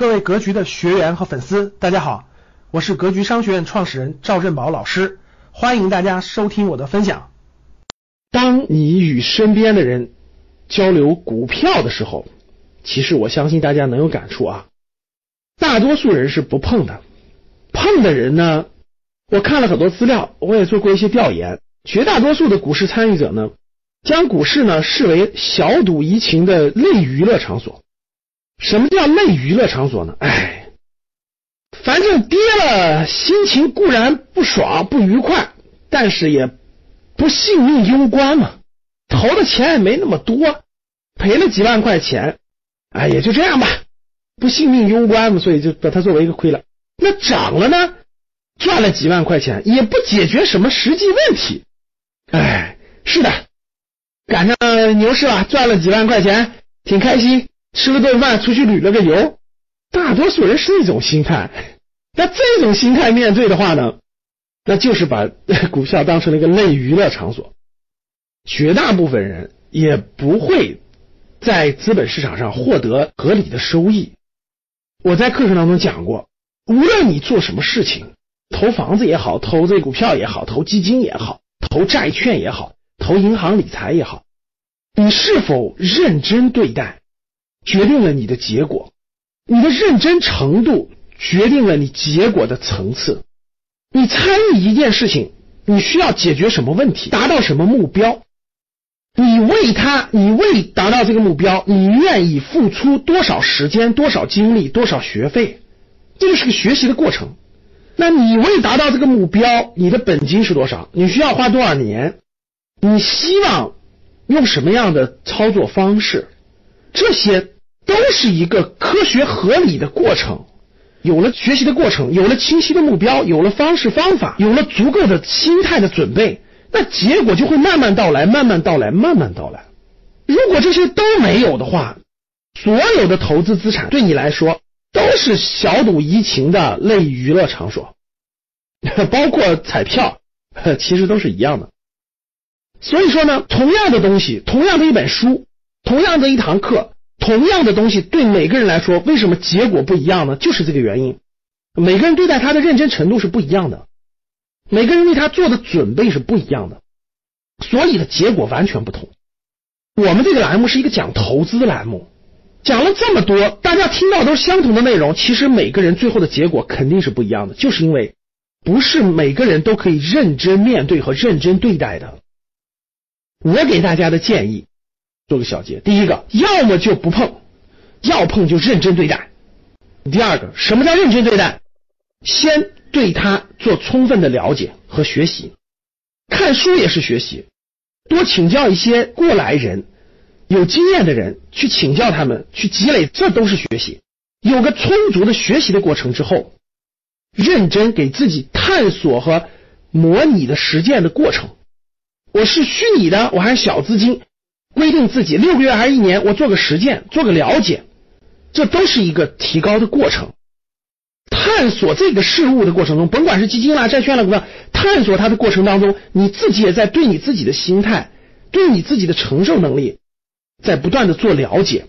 各位格局的学员和粉丝，大家好，我是格局商学院创始人赵振宝老师，欢迎大家收听我的分享。当你与身边的人交流股票的时候，其实我相信大家能有感触啊。大多数人是不碰的，碰的人呢，我看了很多资料，我也做过一些调研，绝大多数的股市参与者呢，将股市呢视为小赌怡情的类娱乐场所。什么叫类娱乐场所呢？哎，反正跌了，心情固然不爽不愉快，但是也不性命攸关嘛。投的钱也没那么多，赔了几万块钱，哎，也就这样吧，不性命攸关嘛，所以就把它作为一个亏了。那涨了呢，赚了几万块钱，也不解决什么实际问题。哎，是的，赶上牛市了，赚了几万块钱，挺开心。吃了顿饭，出去旅了个游，大多数人是这种心态。那这种心态面对的话呢，那就是把股票当成了一个类娱乐场所。绝大部分人也不会在资本市场上获得合理的收益。我在课程当中讲过，无论你做什么事情，投房子也好，投这股票也好，投基金也好，投债券也好，投银行理财也好，你是否认真对待？决定了你的结果，你的认真程度决定了你结果的层次。你参与一件事情，你需要解决什么问题，达到什么目标？你为他，你为达到这个目标，你愿意付出多少时间、多少精力、多少学费？这就是个学习的过程。那你为达到这个目标，你的本金是多少？你需要花多少年？你希望用什么样的操作方式？这些都是一个科学合理的过程。有了学习的过程，有了清晰的目标，有了方式方法，有了足够的心态的准备，那结果就会慢慢到来，慢慢到来，慢慢到来。如果这些都没有的话，所有的投资资产对你来说都是小赌怡情的类娱乐场所，包括彩票，其实都是一样的。所以说呢，同样的东西，同样的一本书。同样的一堂课，同样的东西，对每个人来说，为什么结果不一样呢？就是这个原因。每个人对待他的认真程度是不一样的，每个人为他做的准备是不一样的，所以的结果完全不同。我们这个栏目是一个讲投资的栏目，讲了这么多，大家听到都是相同的内容，其实每个人最后的结果肯定是不一样的，就是因为不是每个人都可以认真面对和认真对待的。我给大家的建议。做个小结，第一个，要么就不碰，要碰就认真对待。第二个，什么叫认真对待？先对他做充分的了解和学习，看书也是学习，多请教一些过来人、有经验的人，去请教他们，去积累，这都是学习。有个充足的学习的过程之后，认真给自己探索和模拟的实践的过程。我是虚拟的，我还是小资金。规定自己六个月还是一年，我做个实践，做个了解，这都是一个提高的过程。探索这个事物的过程中，甭管是基金啦、债券啦，股票，探索它的过程当中，你自己也在对你自己的心态、对你自己的承受能力，在不断的做了解。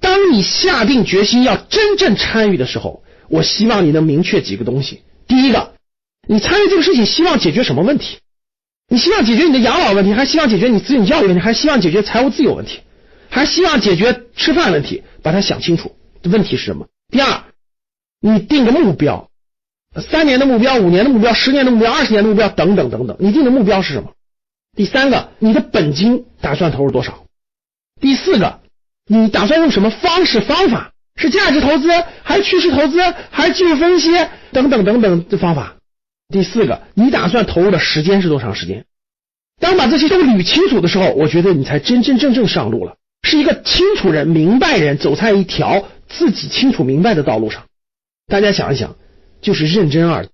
当你下定决心要真正参与的时候，我希望你能明确几个东西。第一个，你参与这个事情，希望解决什么问题？你希望解决你的养老问题，还希望解决你子女教育问题，还希望解决财务自由问题，还希望解决吃饭问题，把它想清楚。问题是什么？第二，你定个目标，三年的目标、五年的目标、十年的目标、二十年的目标等等等等。你定的目标是什么？第三个，你的本金打算投入多少？第四个，你打算用什么方式方法？是价值投资，还是趋势投资，还是技术分析等等等等的方法？第四个，你打算投入的时间是多长时间？当把这些都捋清楚的时候，我觉得你才真真正正上路了，是一个清楚人、明白人，走在一条自己清楚明白的道路上。大家想一想，就是认真二，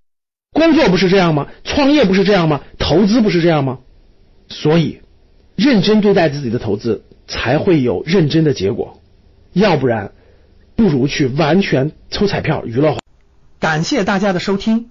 工作不是这样吗？创业不是这样吗？投资不是这样吗？所以，认真对待自己的投资，才会有认真的结果。要不然，不如去完全抽彩票娱乐化。感谢大家的收听。